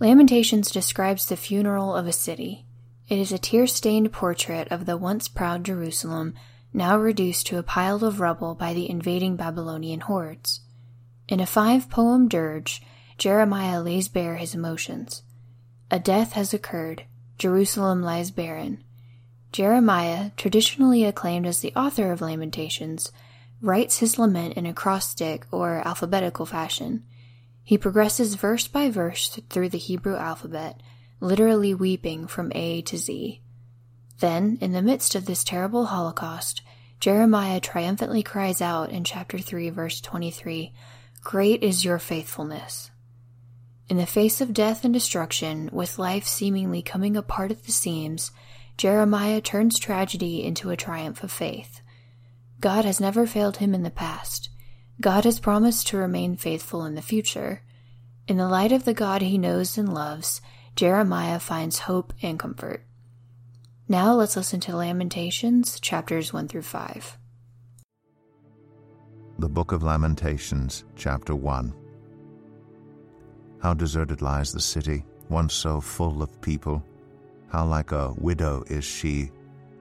Lamentations describes the funeral of a city. It is a tear stained portrait of the once proud Jerusalem, now reduced to a pile of rubble by the invading Babylonian hordes. In a five poem dirge, Jeremiah lays bare his emotions. A death has occurred, Jerusalem lies barren. Jeremiah, traditionally acclaimed as the author of Lamentations, writes his lament in acrostic or alphabetical fashion. He progresses verse by verse through the Hebrew alphabet, literally weeping from A to Z. Then, in the midst of this terrible holocaust, Jeremiah triumphantly cries out in chapter 3, verse 23 Great is your faithfulness. In the face of death and destruction, with life seemingly coming apart at the seams, Jeremiah turns tragedy into a triumph of faith. God has never failed him in the past. God has promised to remain faithful in the future. In the light of the God he knows and loves, Jeremiah finds hope and comfort. Now let's listen to Lamentations, chapters 1 through 5. The Book of Lamentations, chapter 1. How deserted lies the city, once so full of people. How like a widow is she,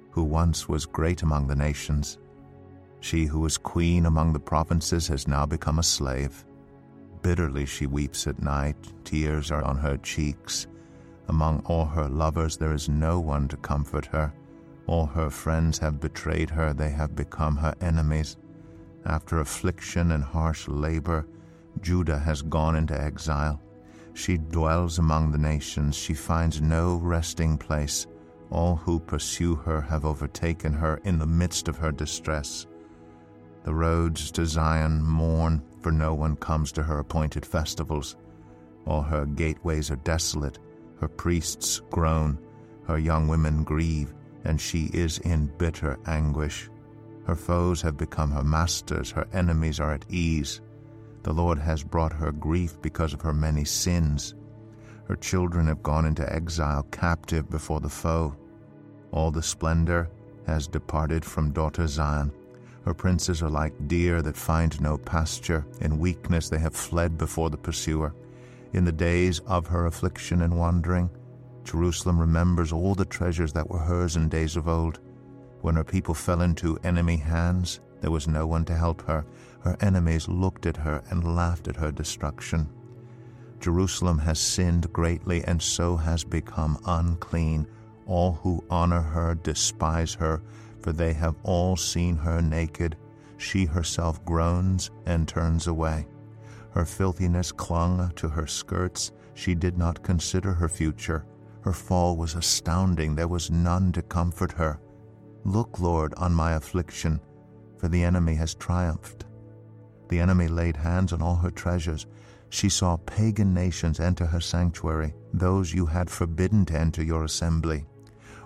who once was great among the nations. She who was queen among the provinces has now become a slave. Bitterly she weeps at night, tears are on her cheeks. Among all her lovers there is no one to comfort her. All her friends have betrayed her, they have become her enemies. After affliction and harsh labor, Judah has gone into exile. She dwells among the nations, she finds no resting place. All who pursue her have overtaken her in the midst of her distress. The roads to Zion mourn, for no one comes to her appointed festivals. All her gateways are desolate, her priests groan, her young women grieve, and she is in bitter anguish. Her foes have become her masters, her enemies are at ease. The Lord has brought her grief because of her many sins. Her children have gone into exile, captive before the foe. All the splendor has departed from daughter Zion. Her princes are like deer that find no pasture. In weakness they have fled before the pursuer. In the days of her affliction and wandering, Jerusalem remembers all the treasures that were hers in days of old. When her people fell into enemy hands, there was no one to help her. Her enemies looked at her and laughed at her destruction. Jerusalem has sinned greatly and so has become unclean. All who honor her despise her for they have all seen her naked. She herself groans and turns away. Her filthiness clung to her skirts. She did not consider her future. Her fall was astounding. There was none to comfort her. Look, Lord, on my affliction, for the enemy has triumphed. The enemy laid hands on all her treasures. She saw pagan nations enter her sanctuary, those you had forbidden to enter your assembly.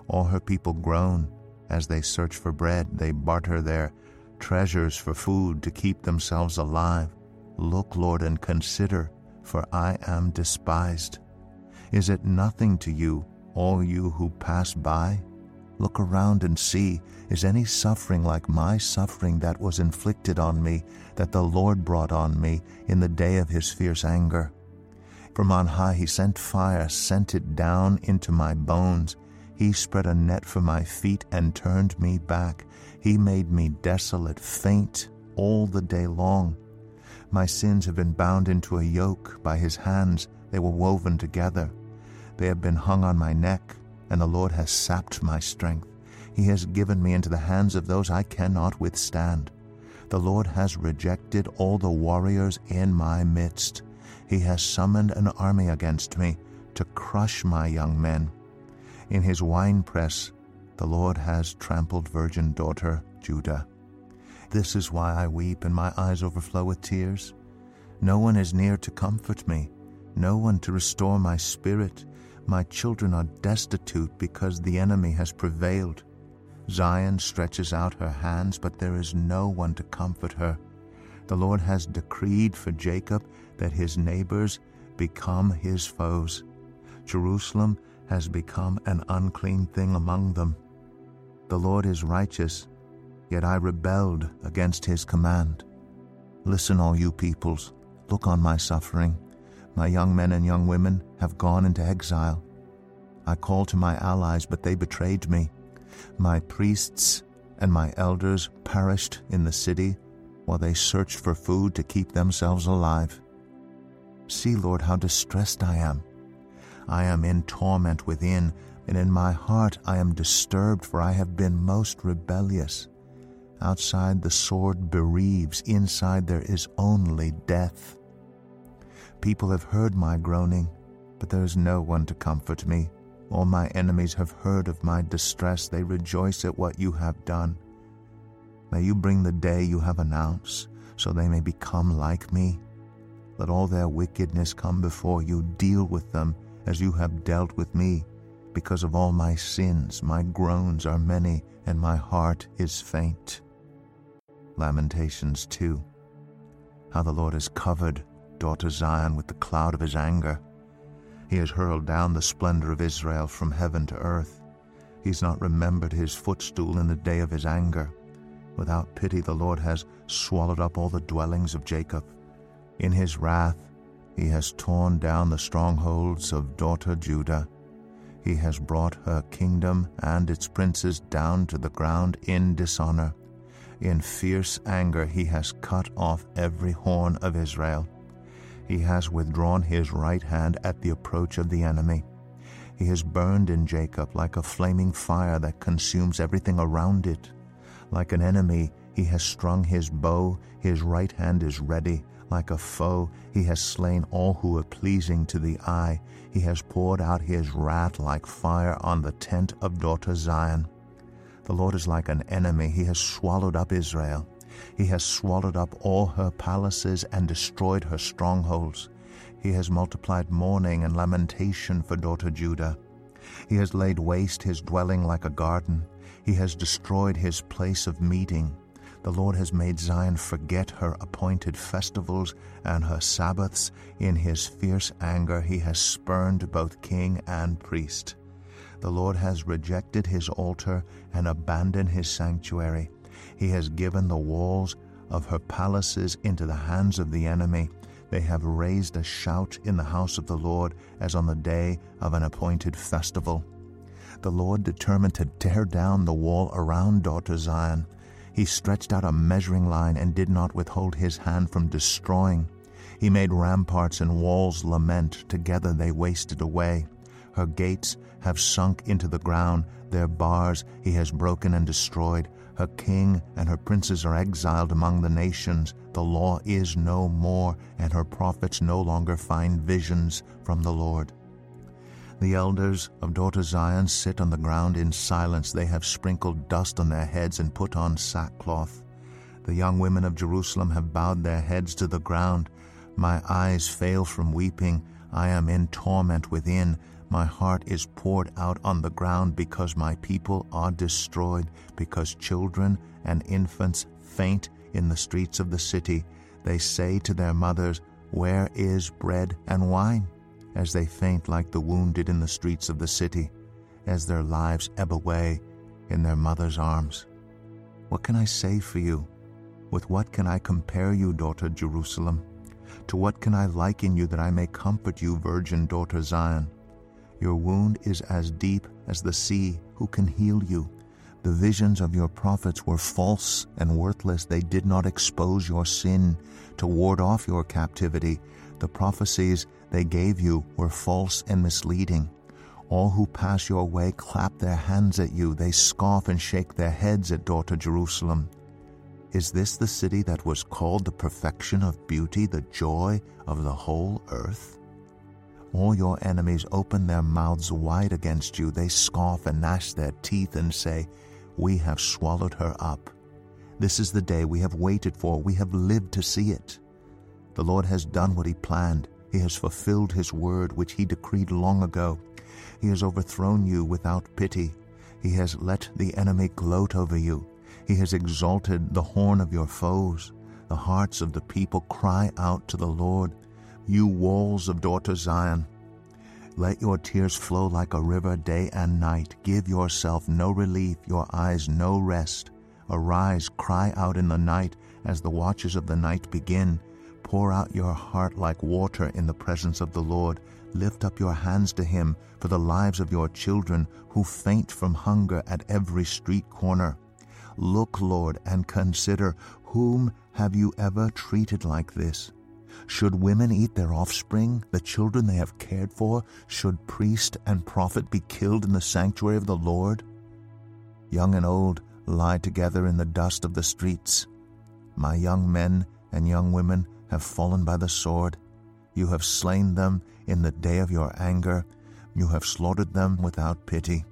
All her people groan as they search for bread, they barter their treasures for food to keep themselves alive. Look, Lord, and consider, for I am despised. Is it nothing to you, all you who pass by? Look around and see, is any suffering like my suffering that was inflicted on me, that the Lord brought on me in the day of his fierce anger? From on high he sent fire, sent it down into my bones. He spread a net for my feet and turned me back. He made me desolate, faint all the day long. My sins have been bound into a yoke by his hands. They were woven together. They have been hung on my neck, and the Lord has sapped my strength. He has given me into the hands of those I cannot withstand. The Lord has rejected all the warriors in my midst. He has summoned an army against me to crush my young men. In his winepress, the Lord has trampled virgin daughter Judah. This is why I weep and my eyes overflow with tears. No one is near to comfort me, no one to restore my spirit. My children are destitute because the enemy has prevailed. Zion stretches out her hands, but there is no one to comfort her. The Lord has decreed for Jacob that his neighbors become his foes. Jerusalem has become an unclean thing among them. The Lord is righteous, yet I rebelled against his command. Listen, all you peoples, look on my suffering. My young men and young women have gone into exile. I called to my allies, but they betrayed me. My priests and my elders perished in the city while they searched for food to keep themselves alive. See, Lord, how distressed I am. I am in torment within, and in my heart I am disturbed, for I have been most rebellious. Outside the sword bereaves, inside there is only death. People have heard my groaning, but there is no one to comfort me. All my enemies have heard of my distress. They rejoice at what you have done. May you bring the day you have announced, so they may become like me. Let all their wickedness come before you. Deal with them as you have dealt with me. Because of all my sins, my groans are many, and my heart is faint. Lamentations 2 How the Lord has covered daughter Zion with the cloud of his anger. He has hurled down the splendor of Israel from heaven to earth. He's not remembered his footstool in the day of his anger. Without pity, the Lord has swallowed up all the dwellings of Jacob. In his wrath, he has torn down the strongholds of daughter Judah. He has brought her kingdom and its princes down to the ground in dishonor. In fierce anger, he has cut off every horn of Israel. He has withdrawn his right hand at the approach of the enemy. He has burned in Jacob like a flaming fire that consumes everything around it. Like an enemy, he has strung his bow, his right hand is ready. Like a foe, he has slain all who are pleasing to the eye. He has poured out his wrath like fire on the tent of daughter Zion. The Lord is like an enemy. He has swallowed up Israel. He has swallowed up all her palaces and destroyed her strongholds. He has multiplied mourning and lamentation for daughter Judah. He has laid waste his dwelling like a garden. He has destroyed his place of meeting. The Lord has made Zion forget her appointed festivals and her Sabbaths. In his fierce anger, he has spurned both king and priest. The Lord has rejected his altar and abandoned his sanctuary. He has given the walls of her palaces into the hands of the enemy. They have raised a shout in the house of the Lord as on the day of an appointed festival. The Lord determined to tear down the wall around daughter Zion. He stretched out a measuring line and did not withhold his hand from destroying. He made ramparts and walls lament. Together they wasted away. Her gates have sunk into the ground. Their bars he has broken and destroyed. Her king and her princes are exiled among the nations. The law is no more, and her prophets no longer find visions from the Lord. The elders of daughter Zion sit on the ground in silence. They have sprinkled dust on their heads and put on sackcloth. The young women of Jerusalem have bowed their heads to the ground. My eyes fail from weeping. I am in torment within. My heart is poured out on the ground because my people are destroyed, because children and infants faint in the streets of the city. They say to their mothers, Where is bread and wine? As they faint like the wounded in the streets of the city, as their lives ebb away in their mother's arms. What can I say for you? With what can I compare you, daughter Jerusalem? To what can I liken you that I may comfort you, virgin daughter Zion? Your wound is as deep as the sea. Who can heal you? The visions of your prophets were false and worthless. They did not expose your sin to ward off your captivity. The prophecies they gave you were false and misleading. All who pass your way clap their hands at you. They scoff and shake their heads at daughter Jerusalem. Is this the city that was called the perfection of beauty, the joy of the whole earth? All your enemies open their mouths wide against you. They scoff and gnash their teeth and say, We have swallowed her up. This is the day we have waited for. We have lived to see it. The Lord has done what he planned. He has fulfilled his word, which he decreed long ago. He has overthrown you without pity. He has let the enemy gloat over you. He has exalted the horn of your foes. The hearts of the people cry out to the Lord. You walls of daughter Zion, let your tears flow like a river day and night. Give yourself no relief, your eyes no rest. Arise, cry out in the night as the watches of the night begin. Pour out your heart like water in the presence of the Lord. Lift up your hands to him for the lives of your children who faint from hunger at every street corner. Look, Lord, and consider whom have you ever treated like this? Should women eat their offspring, the children they have cared for? Should priest and prophet be killed in the sanctuary of the Lord? Young and old lie together in the dust of the streets. My young men and young women have fallen by the sword. You have slain them in the day of your anger. You have slaughtered them without pity.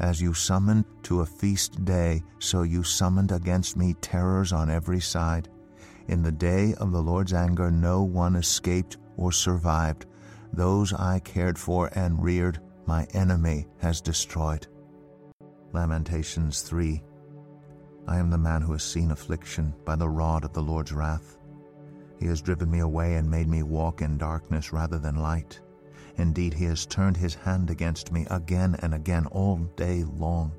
As you summoned to a feast day, so you summoned against me terrors on every side. In the day of the Lord's anger, no one escaped or survived. Those I cared for and reared, my enemy has destroyed. Lamentations 3 I am the man who has seen affliction by the rod of the Lord's wrath. He has driven me away and made me walk in darkness rather than light. Indeed, he has turned his hand against me again and again all day long.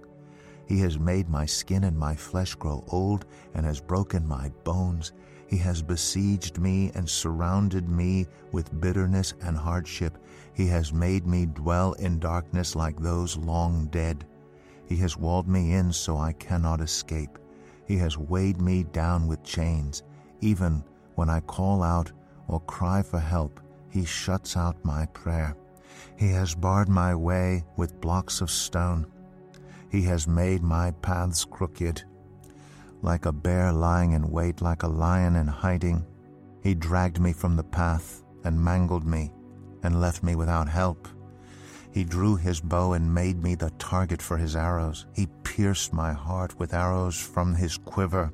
He has made my skin and my flesh grow old and has broken my bones. He has besieged me and surrounded me with bitterness and hardship. He has made me dwell in darkness like those long dead. He has walled me in so I cannot escape. He has weighed me down with chains. Even when I call out or cry for help, he shuts out my prayer. He has barred my way with blocks of stone. He has made my paths crooked. Like a bear lying in wait, like a lion in hiding, he dragged me from the path and mangled me and left me without help. He drew his bow and made me the target for his arrows. He pierced my heart with arrows from his quiver.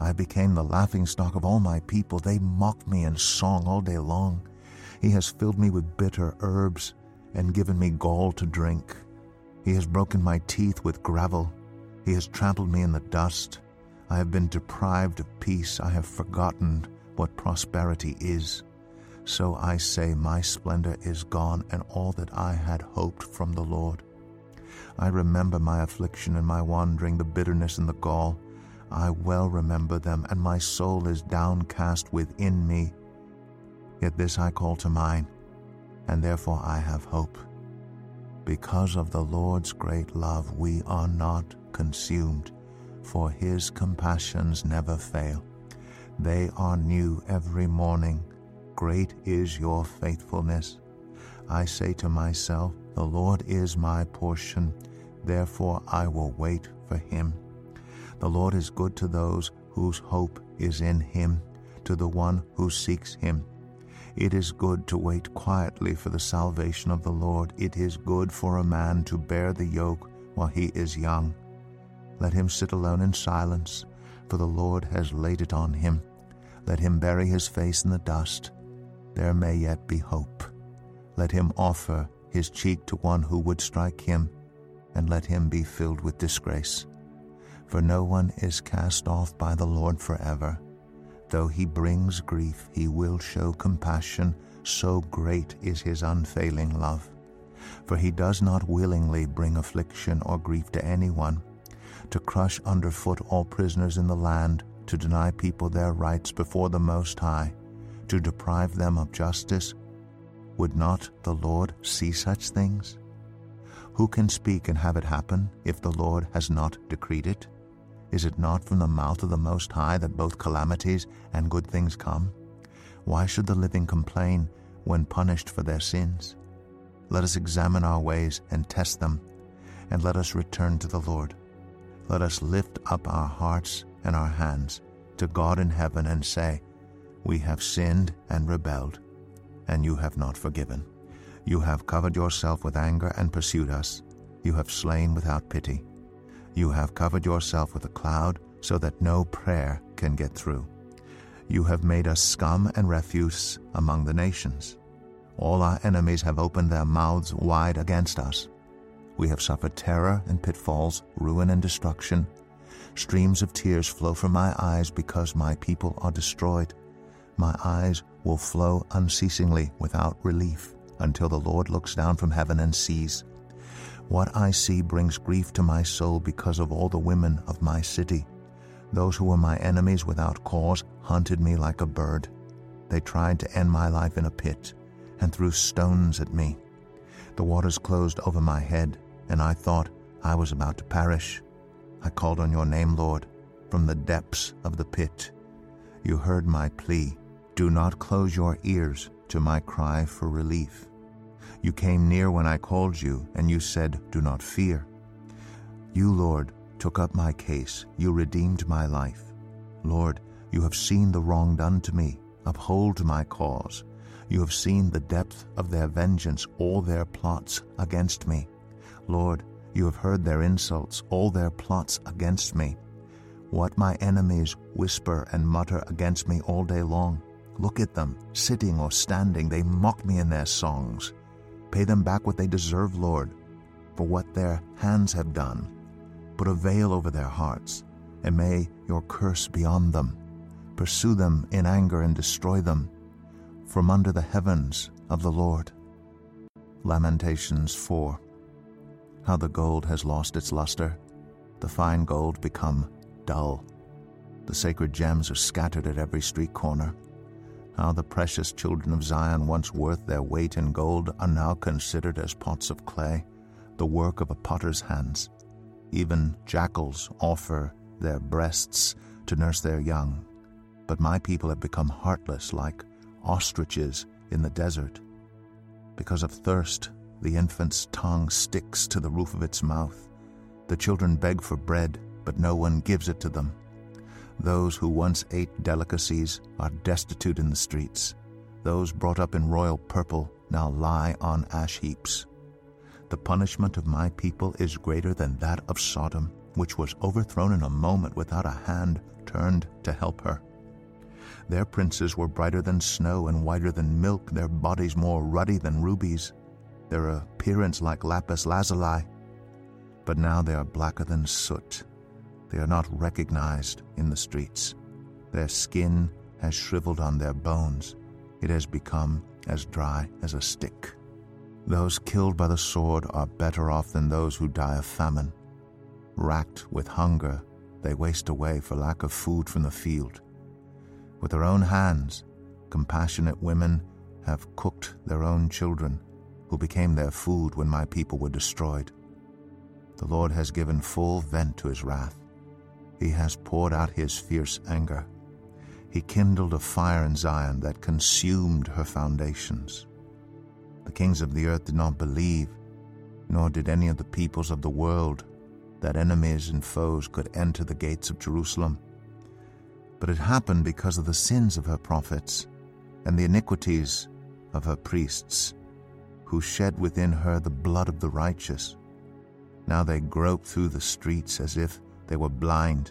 I became the laughingstock of all my people. They mocked me in song all day long. He has filled me with bitter herbs and given me gall to drink. He has broken my teeth with gravel. He has trampled me in the dust. I have been deprived of peace. I have forgotten what prosperity is. So I say, My splendor is gone, and all that I had hoped from the Lord. I remember my affliction and my wandering, the bitterness and the gall. I well remember them, and my soul is downcast within me. Yet this I call to mind, and therefore I have hope. Because of the Lord's great love, we are not consumed, for his compassions never fail. They are new every morning. Great is your faithfulness. I say to myself, The Lord is my portion, therefore I will wait for him. The Lord is good to those whose hope is in him, to the one who seeks him. It is good to wait quietly for the salvation of the Lord. It is good for a man to bear the yoke while he is young. Let him sit alone in silence, for the Lord has laid it on him. Let him bury his face in the dust there may yet be hope. Let him offer his cheek to one who would strike him, and let him be filled with disgrace. For no one is cast off by the Lord forever. Though he brings grief, he will show compassion, so great is his unfailing love. For he does not willingly bring affliction or grief to anyone, to crush underfoot all prisoners in the land, to deny people their rights before the Most High to deprive them of justice? Would not the Lord see such things? Who can speak and have it happen if the Lord has not decreed it? Is it not from the mouth of the Most High that both calamities and good things come? Why should the living complain when punished for their sins? Let us examine our ways and test them, and let us return to the Lord. Let us lift up our hearts and our hands to God in heaven and say, we have sinned and rebelled, and you have not forgiven. You have covered yourself with anger and pursued us. You have slain without pity. You have covered yourself with a cloud so that no prayer can get through. You have made us scum and refuse among the nations. All our enemies have opened their mouths wide against us. We have suffered terror and pitfalls, ruin and destruction. Streams of tears flow from my eyes because my people are destroyed. My eyes will flow unceasingly without relief until the Lord looks down from heaven and sees. What I see brings grief to my soul because of all the women of my city. Those who were my enemies without cause hunted me like a bird. They tried to end my life in a pit and threw stones at me. The waters closed over my head, and I thought I was about to perish. I called on your name, Lord, from the depths of the pit. You heard my plea. Do not close your ears to my cry for relief. You came near when I called you, and you said, Do not fear. You, Lord, took up my case. You redeemed my life. Lord, you have seen the wrong done to me. Uphold my cause. You have seen the depth of their vengeance, all their plots against me. Lord, you have heard their insults, all their plots against me. What my enemies whisper and mutter against me all day long. Look at them, sitting or standing, they mock me in their songs. Pay them back what they deserve, Lord, for what their hands have done. Put a veil over their hearts, and may your curse be on them. Pursue them in anger and destroy them from under the heavens of the Lord. Lamentations 4 How the gold has lost its luster, the fine gold become dull. The sacred gems are scattered at every street corner. How the precious children of Zion, once worth their weight in gold, are now considered as pots of clay, the work of a potter's hands. Even jackals offer their breasts to nurse their young. But my people have become heartless like ostriches in the desert. Because of thirst, the infant's tongue sticks to the roof of its mouth. The children beg for bread, but no one gives it to them. Those who once ate delicacies are destitute in the streets. Those brought up in royal purple now lie on ash heaps. The punishment of my people is greater than that of Sodom, which was overthrown in a moment without a hand turned to help her. Their princes were brighter than snow and whiter than milk, their bodies more ruddy than rubies, their appearance like lapis lazuli. But now they are blacker than soot. They are not recognized in the streets. Their skin has shriveled on their bones. It has become as dry as a stick. Those killed by the sword are better off than those who die of famine. Racked with hunger, they waste away for lack of food from the field. With their own hands, compassionate women have cooked their own children, who became their food when my people were destroyed. The Lord has given full vent to his wrath. He has poured out his fierce anger. He kindled a fire in Zion that consumed her foundations. The kings of the earth did not believe, nor did any of the peoples of the world, that enemies and foes could enter the gates of Jerusalem. But it happened because of the sins of her prophets and the iniquities of her priests, who shed within her the blood of the righteous. Now they grope through the streets as if they were blind.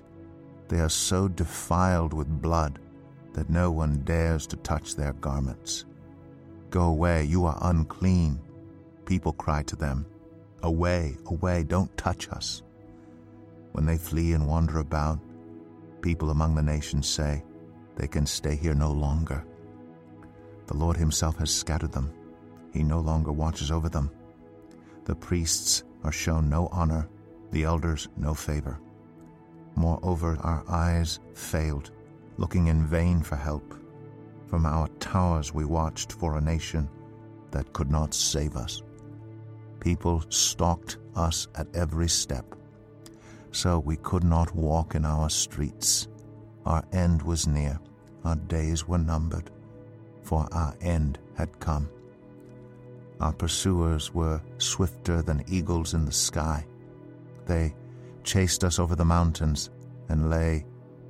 They are so defiled with blood that no one dares to touch their garments. Go away, you are unclean. People cry to them, Away, away, don't touch us. When they flee and wander about, people among the nations say, They can stay here no longer. The Lord Himself has scattered them. He no longer watches over them. The priests are shown no honor, the elders no favor. Moreover, our eyes failed, looking in vain for help. From our towers we watched for a nation that could not save us. People stalked us at every step so we could not walk in our streets. Our end was near, our days were numbered, for our end had come. Our pursuers were swifter than eagles in the sky. They chased us over the mountains and lay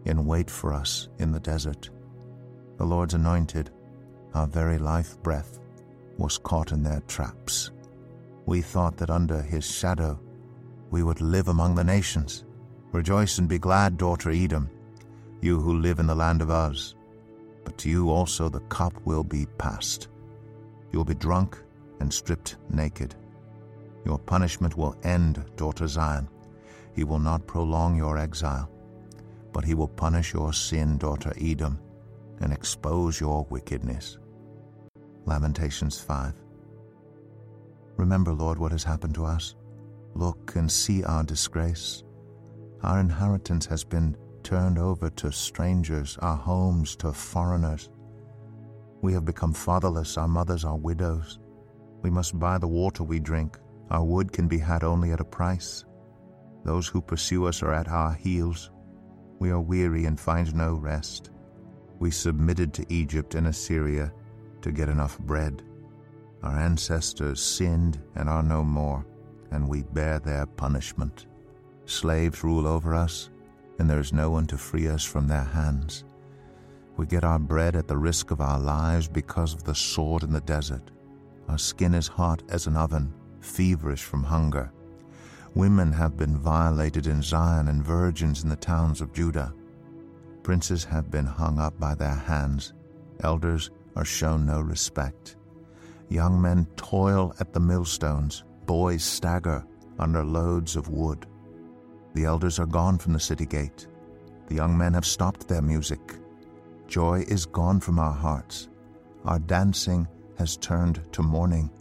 in wait for us in the desert. The Lord's anointed, our very life breath, was caught in their traps. We thought that under his shadow we would live among the nations. Rejoice and be glad, daughter Edom, you who live in the land of Uz. But to you also the cup will be passed. You will be drunk and stripped naked. Your punishment will end, daughter Zion. He will not prolong your exile, but he will punish your sin, daughter Edom, and expose your wickedness. Lamentations 5. Remember, Lord, what has happened to us. Look and see our disgrace. Our inheritance has been turned over to strangers, our homes to foreigners. We have become fatherless, our mothers are widows. We must buy the water we drink. Our wood can be had only at a price. Those who pursue us are at our heels. We are weary and find no rest. We submitted to Egypt and Assyria to get enough bread. Our ancestors sinned and are no more, and we bear their punishment. Slaves rule over us, and there is no one to free us from their hands. We get our bread at the risk of our lives because of the sword in the desert. Our skin is hot as an oven, feverish from hunger. Women have been violated in Zion and virgins in the towns of Judah. Princes have been hung up by their hands. Elders are shown no respect. Young men toil at the millstones. Boys stagger under loads of wood. The elders are gone from the city gate. The young men have stopped their music. Joy is gone from our hearts. Our dancing has turned to mourning.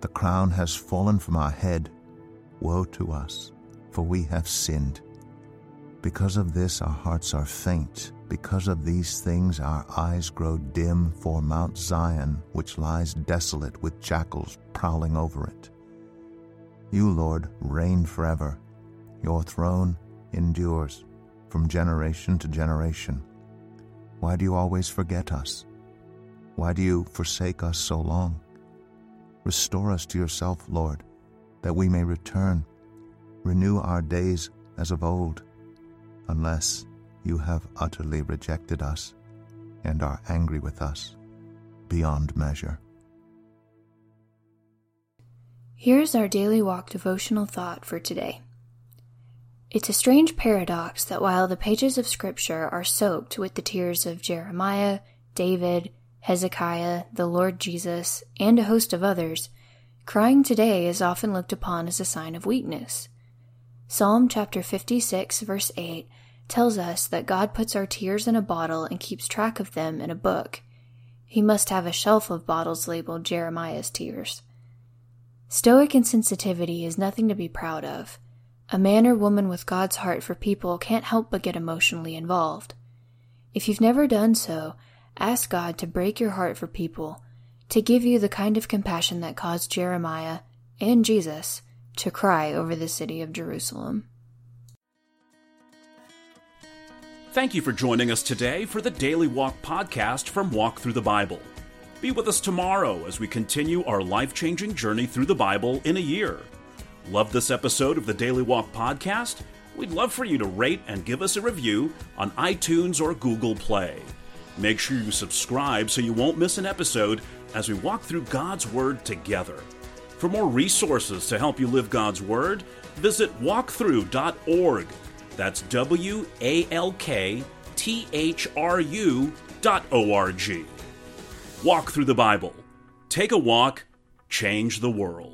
The crown has fallen from our head. Woe to us, for we have sinned. Because of this, our hearts are faint. Because of these things, our eyes grow dim for Mount Zion, which lies desolate with jackals prowling over it. You, Lord, reign forever. Your throne endures from generation to generation. Why do you always forget us? Why do you forsake us so long? Restore us to yourself, Lord, that we may return. Renew our days as of old, unless you have utterly rejected us and are angry with us beyond measure. Here's our daily walk devotional thought for today. It's a strange paradox that while the pages of Scripture are soaked with the tears of Jeremiah, David, Hezekiah, the Lord Jesus, and a host of others, crying today is often looked upon as a sign of weakness. Psalm chapter 56, verse 8 tells us that God puts our tears in a bottle and keeps track of them in a book. He must have a shelf of bottles labeled Jeremiah's tears. Stoic insensitivity is nothing to be proud of. A man or woman with God's heart for people can't help but get emotionally involved. If you've never done so, ask God to break your heart for people, to give you the kind of compassion that caused Jeremiah and Jesus to cry over the city of Jerusalem. Thank you for joining us today for the Daily Walk podcast from Walk Thru the Bible. Be with us tomorrow as we continue our life changing journey through the Bible in a year. Love this episode of the Daily Walk podcast? We'd love for you to rate and give us a review on iTunes or Google Play. Make sure you subscribe so you won't miss an episode as we walk through God's Word together. For more resources to help you live God's Word, visit walkthru.org. That's W A L K T H R U dot O R G. Walk thru the Bible. Take a walk, change the world.